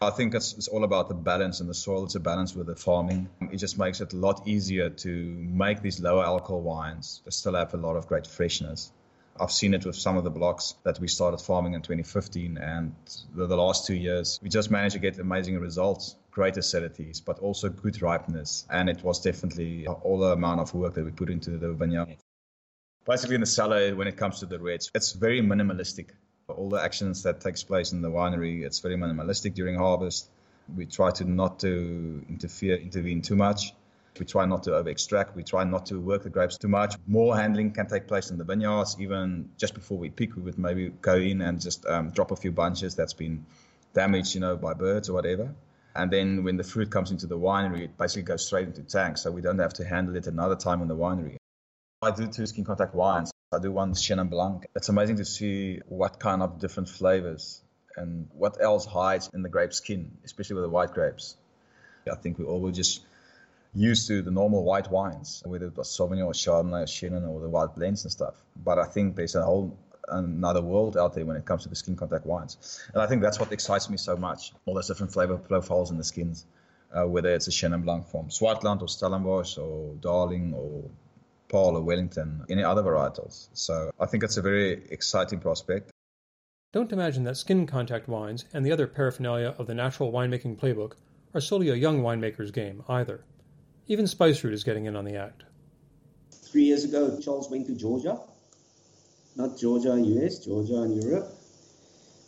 I think it's, it's, all about the balance in the soil. It's a balance with the farming. It just makes it a lot easier to make these lower alcohol wines that still have a lot of great freshness. I've seen it with some of the blocks that we started farming in 2015, and the, the last two years, we just managed to get amazing results, great acidities, but also good ripeness. And it was definitely all the amount of work that we put into the vineyard. Basically, in the cellar, when it comes to the reds, it's very minimalistic all the actions that takes place in the winery. It's very minimalistic during harvest. We try to not to interfere, intervene too much. We try not to over extract. We try not to work the grapes too much. More handling can take place in the vineyards. Even just before we pick, we would maybe go in and just um, drop a few bunches that's been damaged, you know, by birds or whatever. And then when the fruit comes into the winery, it basically goes straight into tanks, so we don't have to handle it another time in the winery. I do two skin contact wines. I do one Chenin Blanc. It's amazing to see what kind of different flavors and what else hides in the grape skin, especially with the white grapes. I think we all were just used to the normal white wines, whether it was Sauvignon or Chardonnay or Chenin or the white blends and stuff. But I think there's a whole another world out there when it comes to the skin contact wines. And I think that's what excites me so much. All those different flavor profiles in the skins, uh, whether it's a Chenin Blanc from Swartland or Stellenbosch or Darling or Paarl or Wellington, any other varietals. So I think it's a very exciting prospect. Don't imagine that skin contact wines and the other paraphernalia of the natural winemaking playbook are solely a young winemaker's game either. Even Spice Route is getting in on the act. Three years ago, Charles went to Georgia, not Georgia, US, Georgia and Europe.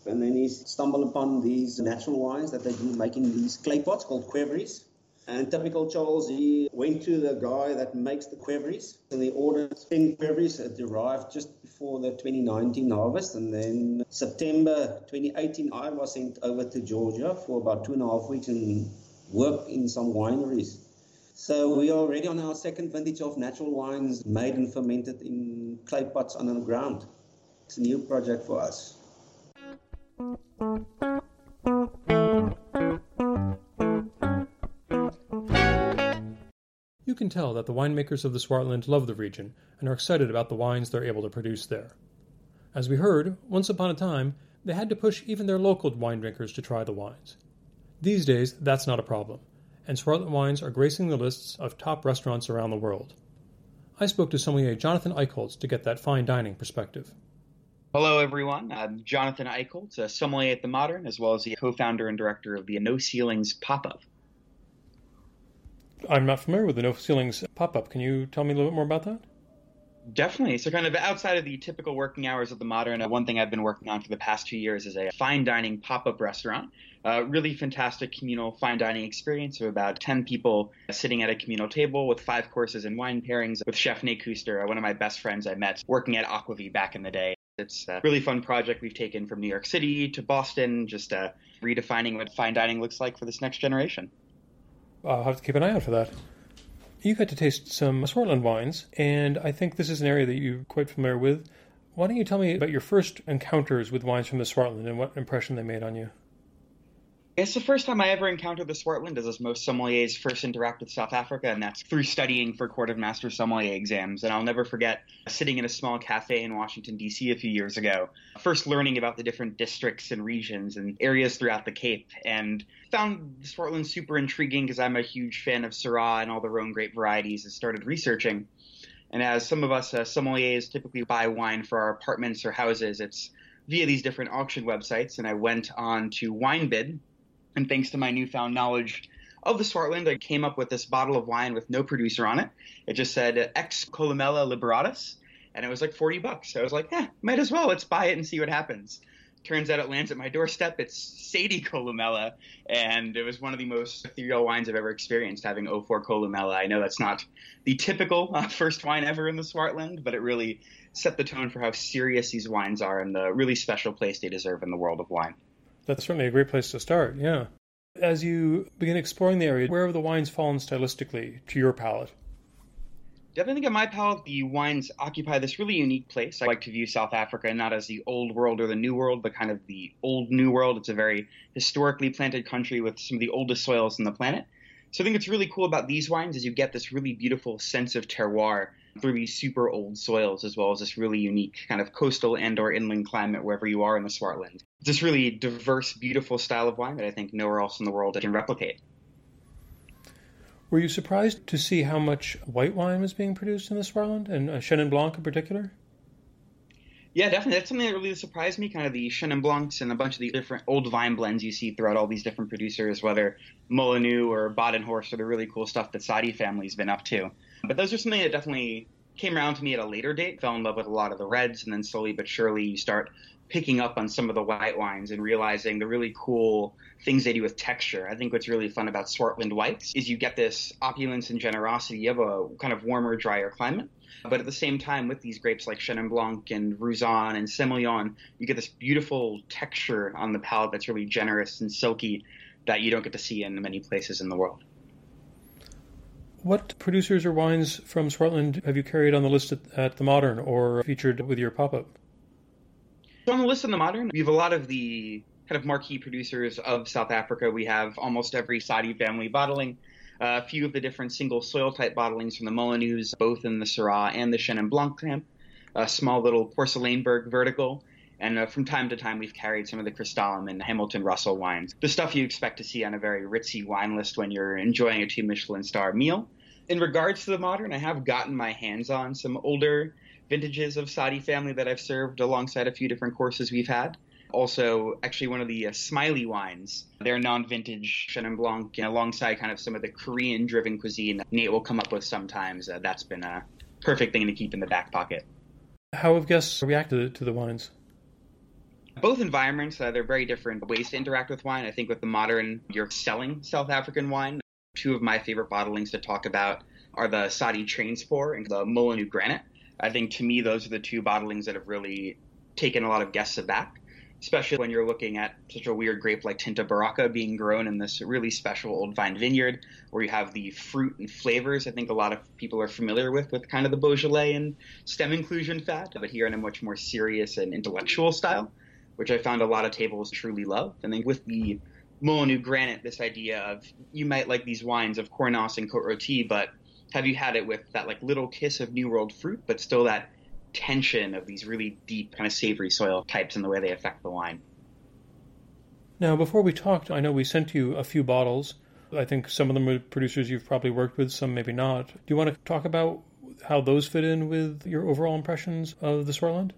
And then he stumbled upon these natural wines that they do making these clay pots called qvevris And typical Charles, he went to the guy that makes the qvevris and he ordered 10 qvevris. It arrived just before the 2019 harvest. And then September 2018, I was sent over to Georgia for about two and a half weeks and worked in some wineries. So we are already on our second vintage of natural wines made and fermented in clay pots underground. It's a new project for us. Can tell that the winemakers of the Swartland love the region and are excited about the wines they're able to produce there. As we heard, once upon a time, they had to push even their local wine drinkers to try the wines. These days, that's not a problem, and Swartland wines are gracing the lists of top restaurants around the world. I spoke to sommelier Jonathan Eichholz to get that fine dining perspective. Hello, everyone. I'm Jonathan Eichholz, a sommelier at The Modern, as well as the co-founder and director of the No Ceilings Pop-Up. I'm not familiar with the No Ceilings Pop-Up. Can you tell me a little bit more about that? Definitely. So, kind of outside of the typical working hours of the modern, uh, one thing I've been working on for the past two years is a fine dining pop up restaurant. Uh, really fantastic communal fine dining experience of about 10 people sitting at a communal table with five courses and wine pairings with Chef Nate Kuster, uh, one of my best friends I met working at Aquavit back in the day. It's a really fun project we've taken from New York City to Boston, just uh, redefining what fine dining looks like for this next generation. I'll have to keep an eye out for that. You got to taste some Swartland wines, and I think this is an area that you're quite familiar with. Why don't you tell me about your first encounters with wines from the Swartland and what impression they made on you? It's the first time I ever encountered the Swartland, as most sommeliers first interact with South Africa, and that's through studying for Court of Master Sommelier exams. And I'll never forget sitting in a small cafe in Washington, D.C. a few years ago, first learning about the different districts and regions and areas throughout the Cape, and found the Swartland super intriguing because I'm a huge fan of Syrah and all the Rhone grape varieties and started researching. And as some of us uh, sommeliers typically buy wine for our apartments or houses, it's via these different auction websites. And I went on to WineBid, and thanks to my newfound knowledge of the Swartland, I came up with this bottle of wine with no producer on it. It just said Ex Columella Liberatus, and it was like 40 bucks. So I was like, yeah, might as well. Let's buy it and see what happens. Turns out it lands at my doorstep. It's Sadie Columella, and it was one of the most ethereal wines I've ever experienced, having 04 Columella. I know that's not the typical uh, first wine ever in the Swartland, but it really set the tone for how serious these wines are and the really special place they deserve in the world of wine. That's certainly a great place to start, yeah. As you begin exploring the area, where have the wines fallen stylistically to your palate? Definitely think at my palate, the wines occupy this really unique place. I like to view South Africa not as the old world or the new world, but kind of the old new world. It's a very historically planted country with some of the oldest soils on the planet. So I think what's really cool about these wines is you get this really beautiful sense of terroir through these super old soils, as well as this really unique kind of coastal and or inland climate wherever you are in the Swartland. It's this really diverse, beautiful style of wine that I think nowhere else in the world can replicate. Were you surprised to see how much white wine was being produced in the Swartland, and uh, Chenin Blanc in particular? Yeah, definitely. That's something that really surprised me. Kind of the Chenin Blancs and a bunch of the different old vine blends you see throughout all these different producers, whether Mullineux or Badenhorst or the really cool stuff that Sadie family's been up to. But those are something that definitely came around to me at a later date. Fell in love with a lot of the reds, and then slowly but surely you start picking up on some of the white wines and realizing the really cool things they do with texture. I think what's really fun about Swartland whites is you get this opulence and generosity. of a kind of warmer, drier climate. But at the same time, with these grapes like Chenin Blanc and Roussanne and Semillon, you get this beautiful texture on the palate that's really generous and silky that you don't get to see in many places in the world. What producers or wines from Swartland have you carried on the list at, at the Modern or featured with your pop up? On the list in the Modern, we have a lot of the kind of marquee producers of South Africa. We have almost every Sadie family bottling, uh, a few of the different single soil type bottlings from the Mullineux, both in the Syrah and the Chenin Blanc camp, a small little Porseleinberg vertical, and uh, from time to time we've carried some of the Crystallum and Hamilton Russell wines. The stuff you expect to see on a very ritzy wine list when you're enjoying a two Michelin star meal. In regards to the modern, I have gotten my hands on some older vintages of Sadie family that I've served alongside a few different courses we've had. Also, actually, one of the uh, Smiley wines, they're non-vintage Chenin Blanc, alongside kind of some of the Korean-driven cuisine that Nate will come up with sometimes. Uh, that's been a perfect thing to keep in the back pocket. How have guests reacted to the wines? Both environments, uh, they're very different ways to interact with wine. I think with the modern, you're selling South African wine. Two of my favorite bottlings to talk about are the Sadie Treinspoor and the Mullineux Granite. I think to me, those are the two bottlings that have really taken a lot of guests aback, especially when you're looking at such a weird grape like Tinta Barocca being grown in this really special old vine vineyard where you have the fruit and flavors I think a lot of people are familiar with, with kind of the Beaujolais and stem inclusion fat, but here in a much more serious and intellectual style, which I found a lot of tables truly love. And then with the Mullineux Granite, this idea of you might like these wines of Cornas and Cote Rôtie, but have you had it with that like little kiss of New World fruit, but still that tension of these really deep kind of savory soil types and the way they affect the wine? Now, before we talked, I know we sent you a few bottles. I think some of them are producers you've probably worked with, some maybe not. Do you want to talk about how those fit in with your overall impressions of the Swartland?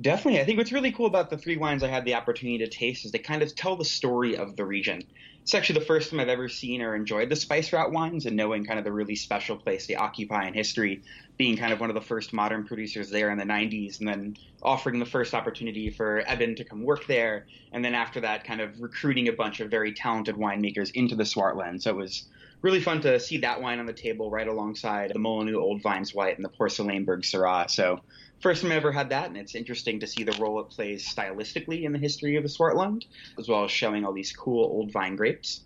Definitely. I think what's really cool about the three wines I had the opportunity to taste is they kind of tell the story of the region. It's actually the first time I've ever seen or enjoyed the Spice Route wines and knowing kind of the really special place they occupy in history, being kind of one of the first modern producers there in the 90s, and then offering the first opportunity for Eben to come work there, and then after that, kind of recruiting a bunch of very talented winemakers into the Swartland. So it was really fun to see that wine on the table right alongside the Mullineux Old Vines White and the Porseleinberg Syrah. So first time I ever had that, and it's interesting to see the role it plays stylistically in the history of the Swartland, as well as showing all these cool old vine grapes.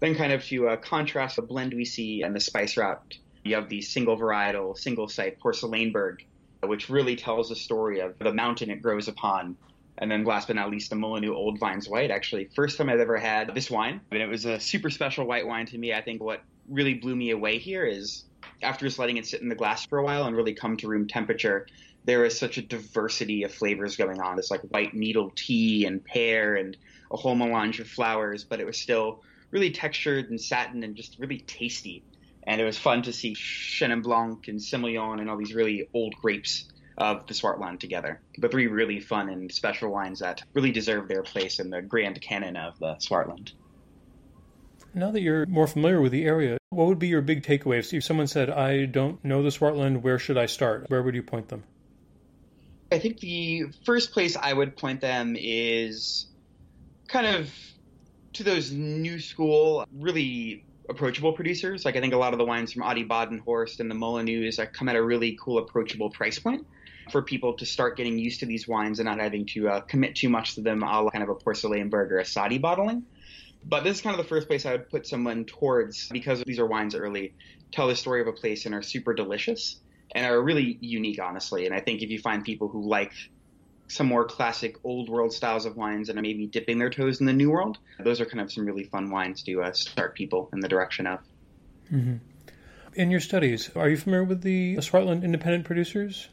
Then, kind of to uh, contrast the blend we see and the spice route, you have the single varietal, single site Porseleinberg, which really tells the story of the mountain it grows upon. And then, last but not least, the Mullineux Old Vines White. Actually, first time I've ever had this wine, and it was a super special white wine to me. I think what really blew me away here is after just letting it sit in the glass for a while and really come to room temperature, there is such a diversity of flavors going on. It's like white needle tea and pear and a whole melange of flowers, but it was still really textured and satin and just really tasty. And it was fun to see Chenin Blanc and Semillon and all these really old grapes of the Swartland together. The three really fun and special wines that really deserve their place in the grand canon of the Swartland. Now that you're more familiar with the area, what would be your big takeaways? If someone said, I don't know the Swartland, where should I start? Where would you point them? I think the first place I would point them is kind of to those new school, really approachable producers. Like I think a lot of the wines from Adi Badenhorst and the Mullineux come at a really cool, approachable price point for people to start getting used to these wines and not having to uh, commit too much to them, a kind of a Porseleinberg or a Sadie bottling. But this is kind of the first place I would put someone towards because these are wines that really tell the story of a place and are super delicious and are really unique, honestly. And I think if you find people who like some more classic old world styles of wines and are maybe dipping their toes in the new world, those are kind of some really fun wines to uh, start people in the direction of. Mm-hmm. In your studies, are you familiar with the Swartland independent producers?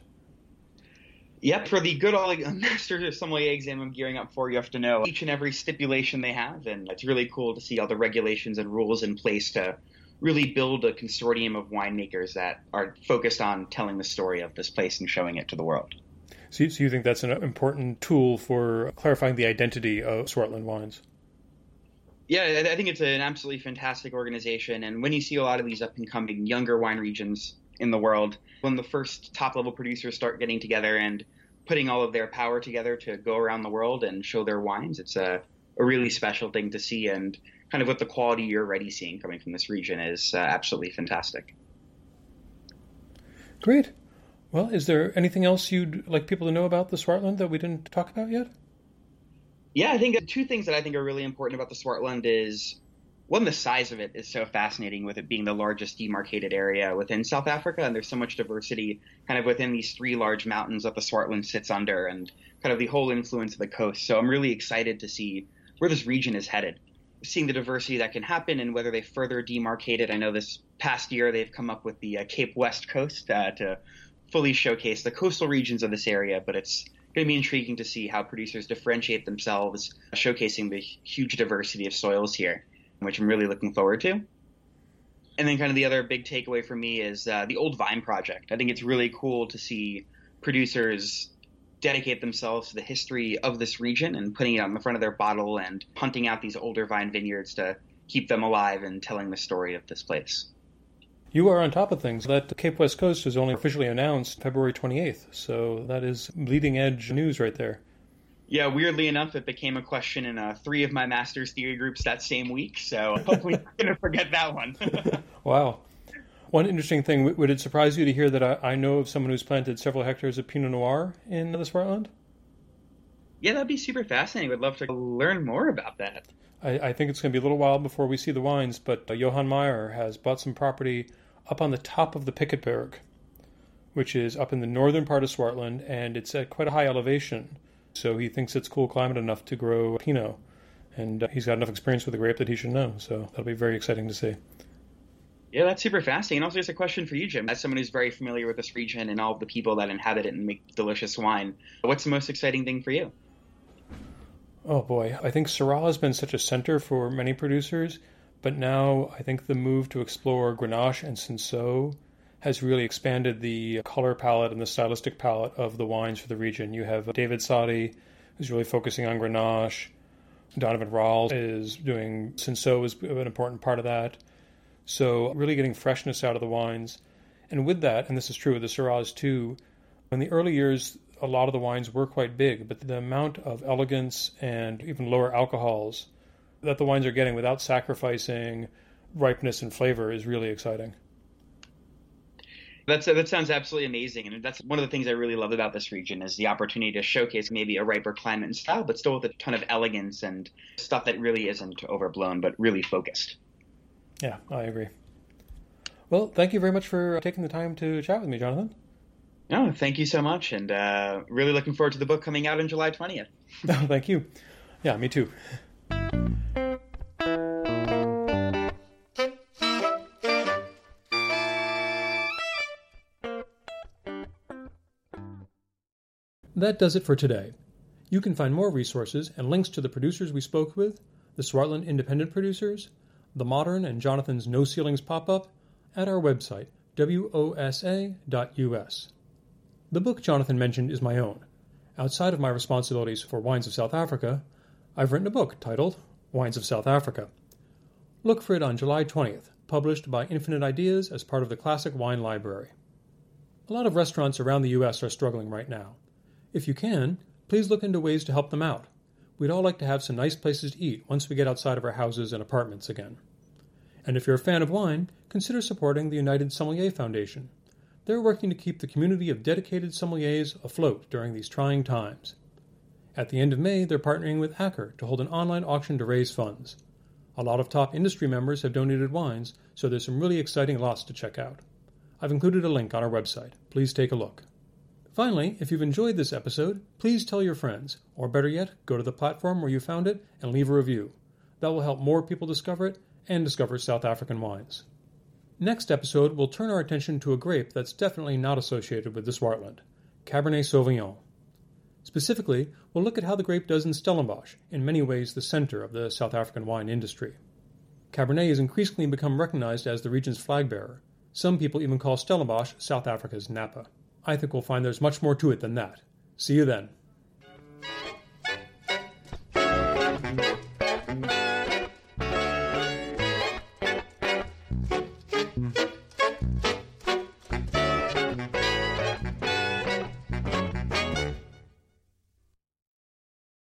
Yep, for the good old master sommelier exam I'm gearing up for, you have to know each and every stipulation they have, and it's really cool to see all the regulations and rules in place to really build a consortium of winemakers that are focused on telling the story of this place and showing it to the world. So, so you think that's an important tool for clarifying the identity of Swartland wines? Yeah, I think it's an absolutely fantastic organization. And when you see a lot of these up and coming younger wine regions in the world, when the first top level producers start getting together and putting all of their power together to go around the world and show their wines, it's a, a really special thing to see. And kind of what the quality you're already seeing coming from this region is uh, absolutely fantastic. Great. Well, is there anything else you'd like people to know about the Swartland that we didn't talk about yet? Yeah, I think two things that I think are really important about the Swartland is one, the size of it is so fascinating with it being the largest demarcated area within South Africa, and there's so much diversity kind of within these three large mountains that the Swartland sits under, and kind of the whole influence of the coast. So I'm really excited to see where this region is headed seeing the diversity that can happen and whether they further demarcate it. I know this past year they've come up with the uh, Cape West Coast uh, to fully showcase the coastal regions of this area, but it's going to be intriguing to see how producers differentiate themselves, showcasing the huge diversity of soils here, which I'm really looking forward to. And then, kind of the other big takeaway for me is uh, the Old Vine Project. I think it's really cool to see producers dedicate themselves to the history of this region and putting it on the front of their bottle and hunting out these older vine vineyards to keep them alive and telling the story of this place. You are on top of things. That the Cape West Coast was only officially announced February 28th, so that is leading edge news right there. Yeah, weirdly enough, it became a question in uh, three of my master's theory groups that same week. So hopefully, I'm going to forget that one. wow. One interesting thing would it surprise you to hear that I, I, know of someone who's planted several hectares of Pinot Noir in the Swartland? Yeah, that'd be super fascinating. Would love to learn more about that. I, I think it's going to be a little while before we see the wines, but uh, Johan Meyer has bought some property up on the top of the Piketberg, which is up in the northern part of Swartland, and it's at quite a high elevation. So he thinks it's cool climate enough to grow Pinot. And uh, he's got enough experience with the grape that he should know. So that'll be very exciting to see. Yeah, that's super fascinating. And also, just a question for you, Jim. As someone who's very familiar with this region and all the people that inhabit it and make delicious wine, what's the most exciting thing for you? Oh boy, I think Syrah has been such a center for many producers, but now I think the move to explore Grenache and Cinsault has really expanded the color palette and the stylistic palette of the wines for the region. You have David Sadie, who's really focusing on Grenache. Donovan Ralls is doing Cinsault is an important part of that. So really getting freshness out of the wines. And with that, and this is true with the Syrahs too, in the early years, a lot of the wines were quite big, but the amount of elegance and even lower alcohols that the wines are getting without sacrificing ripeness and flavor is really exciting. That's that sounds absolutely amazing, and that's one of the things I really love about this region is the opportunity to showcase maybe a riper climate and style, but still with a ton of elegance and stuff that really isn't overblown, but really focused. Yeah, I agree. Well, thank you very much for taking the time to chat with me, Jonathan. No, thank you so much, and uh, really looking forward to the book coming out on July twentieth. oh, thank you. Yeah, me too. That does it for today. You can find more resources and links to the producers we spoke with, the Swartland Independent Producers, the Modern and Jonathan's No Ceilings pop up at our website, wosa.us. The book Jonathan mentioned is my own. Outside of my responsibilities for Wines of South Africa, I've written a book titled Wines of South Africa. Look for it on July 20th, published by Infinite Ideas as part of the Classic Wine Library. A lot of restaurants around the U.S. are struggling right now. If you can, please look into ways to help them out. We'd all like to have some nice places to eat once we get outside of our houses and apartments again. And if you're a fan of wine, consider supporting the United Sommelier Foundation. They're working to keep the community of dedicated sommeliers afloat during these trying times. At the end of May, they're partnering with Acker to hold an online auction to raise funds. A lot of top industry members have donated wines, so there's some really exciting lots to check out. I've included a link on our website. Please take a look. Finally, if you've enjoyed this episode, please tell your friends, or better yet, go to the platform where you found it and leave a review. That will help more people discover it and discover South African wines. Next episode, we'll turn our attention to a grape that's definitely not associated with the Swartland Cabernet Sauvignon. Specifically, we'll look at how the grape does in Stellenbosch, in many ways the center of the South African wine industry. Cabernet has increasingly become recognized as the region's flag bearer. Some people even call Stellenbosch South Africa's Napa. I think we'll find there's much more to it than that. See you then.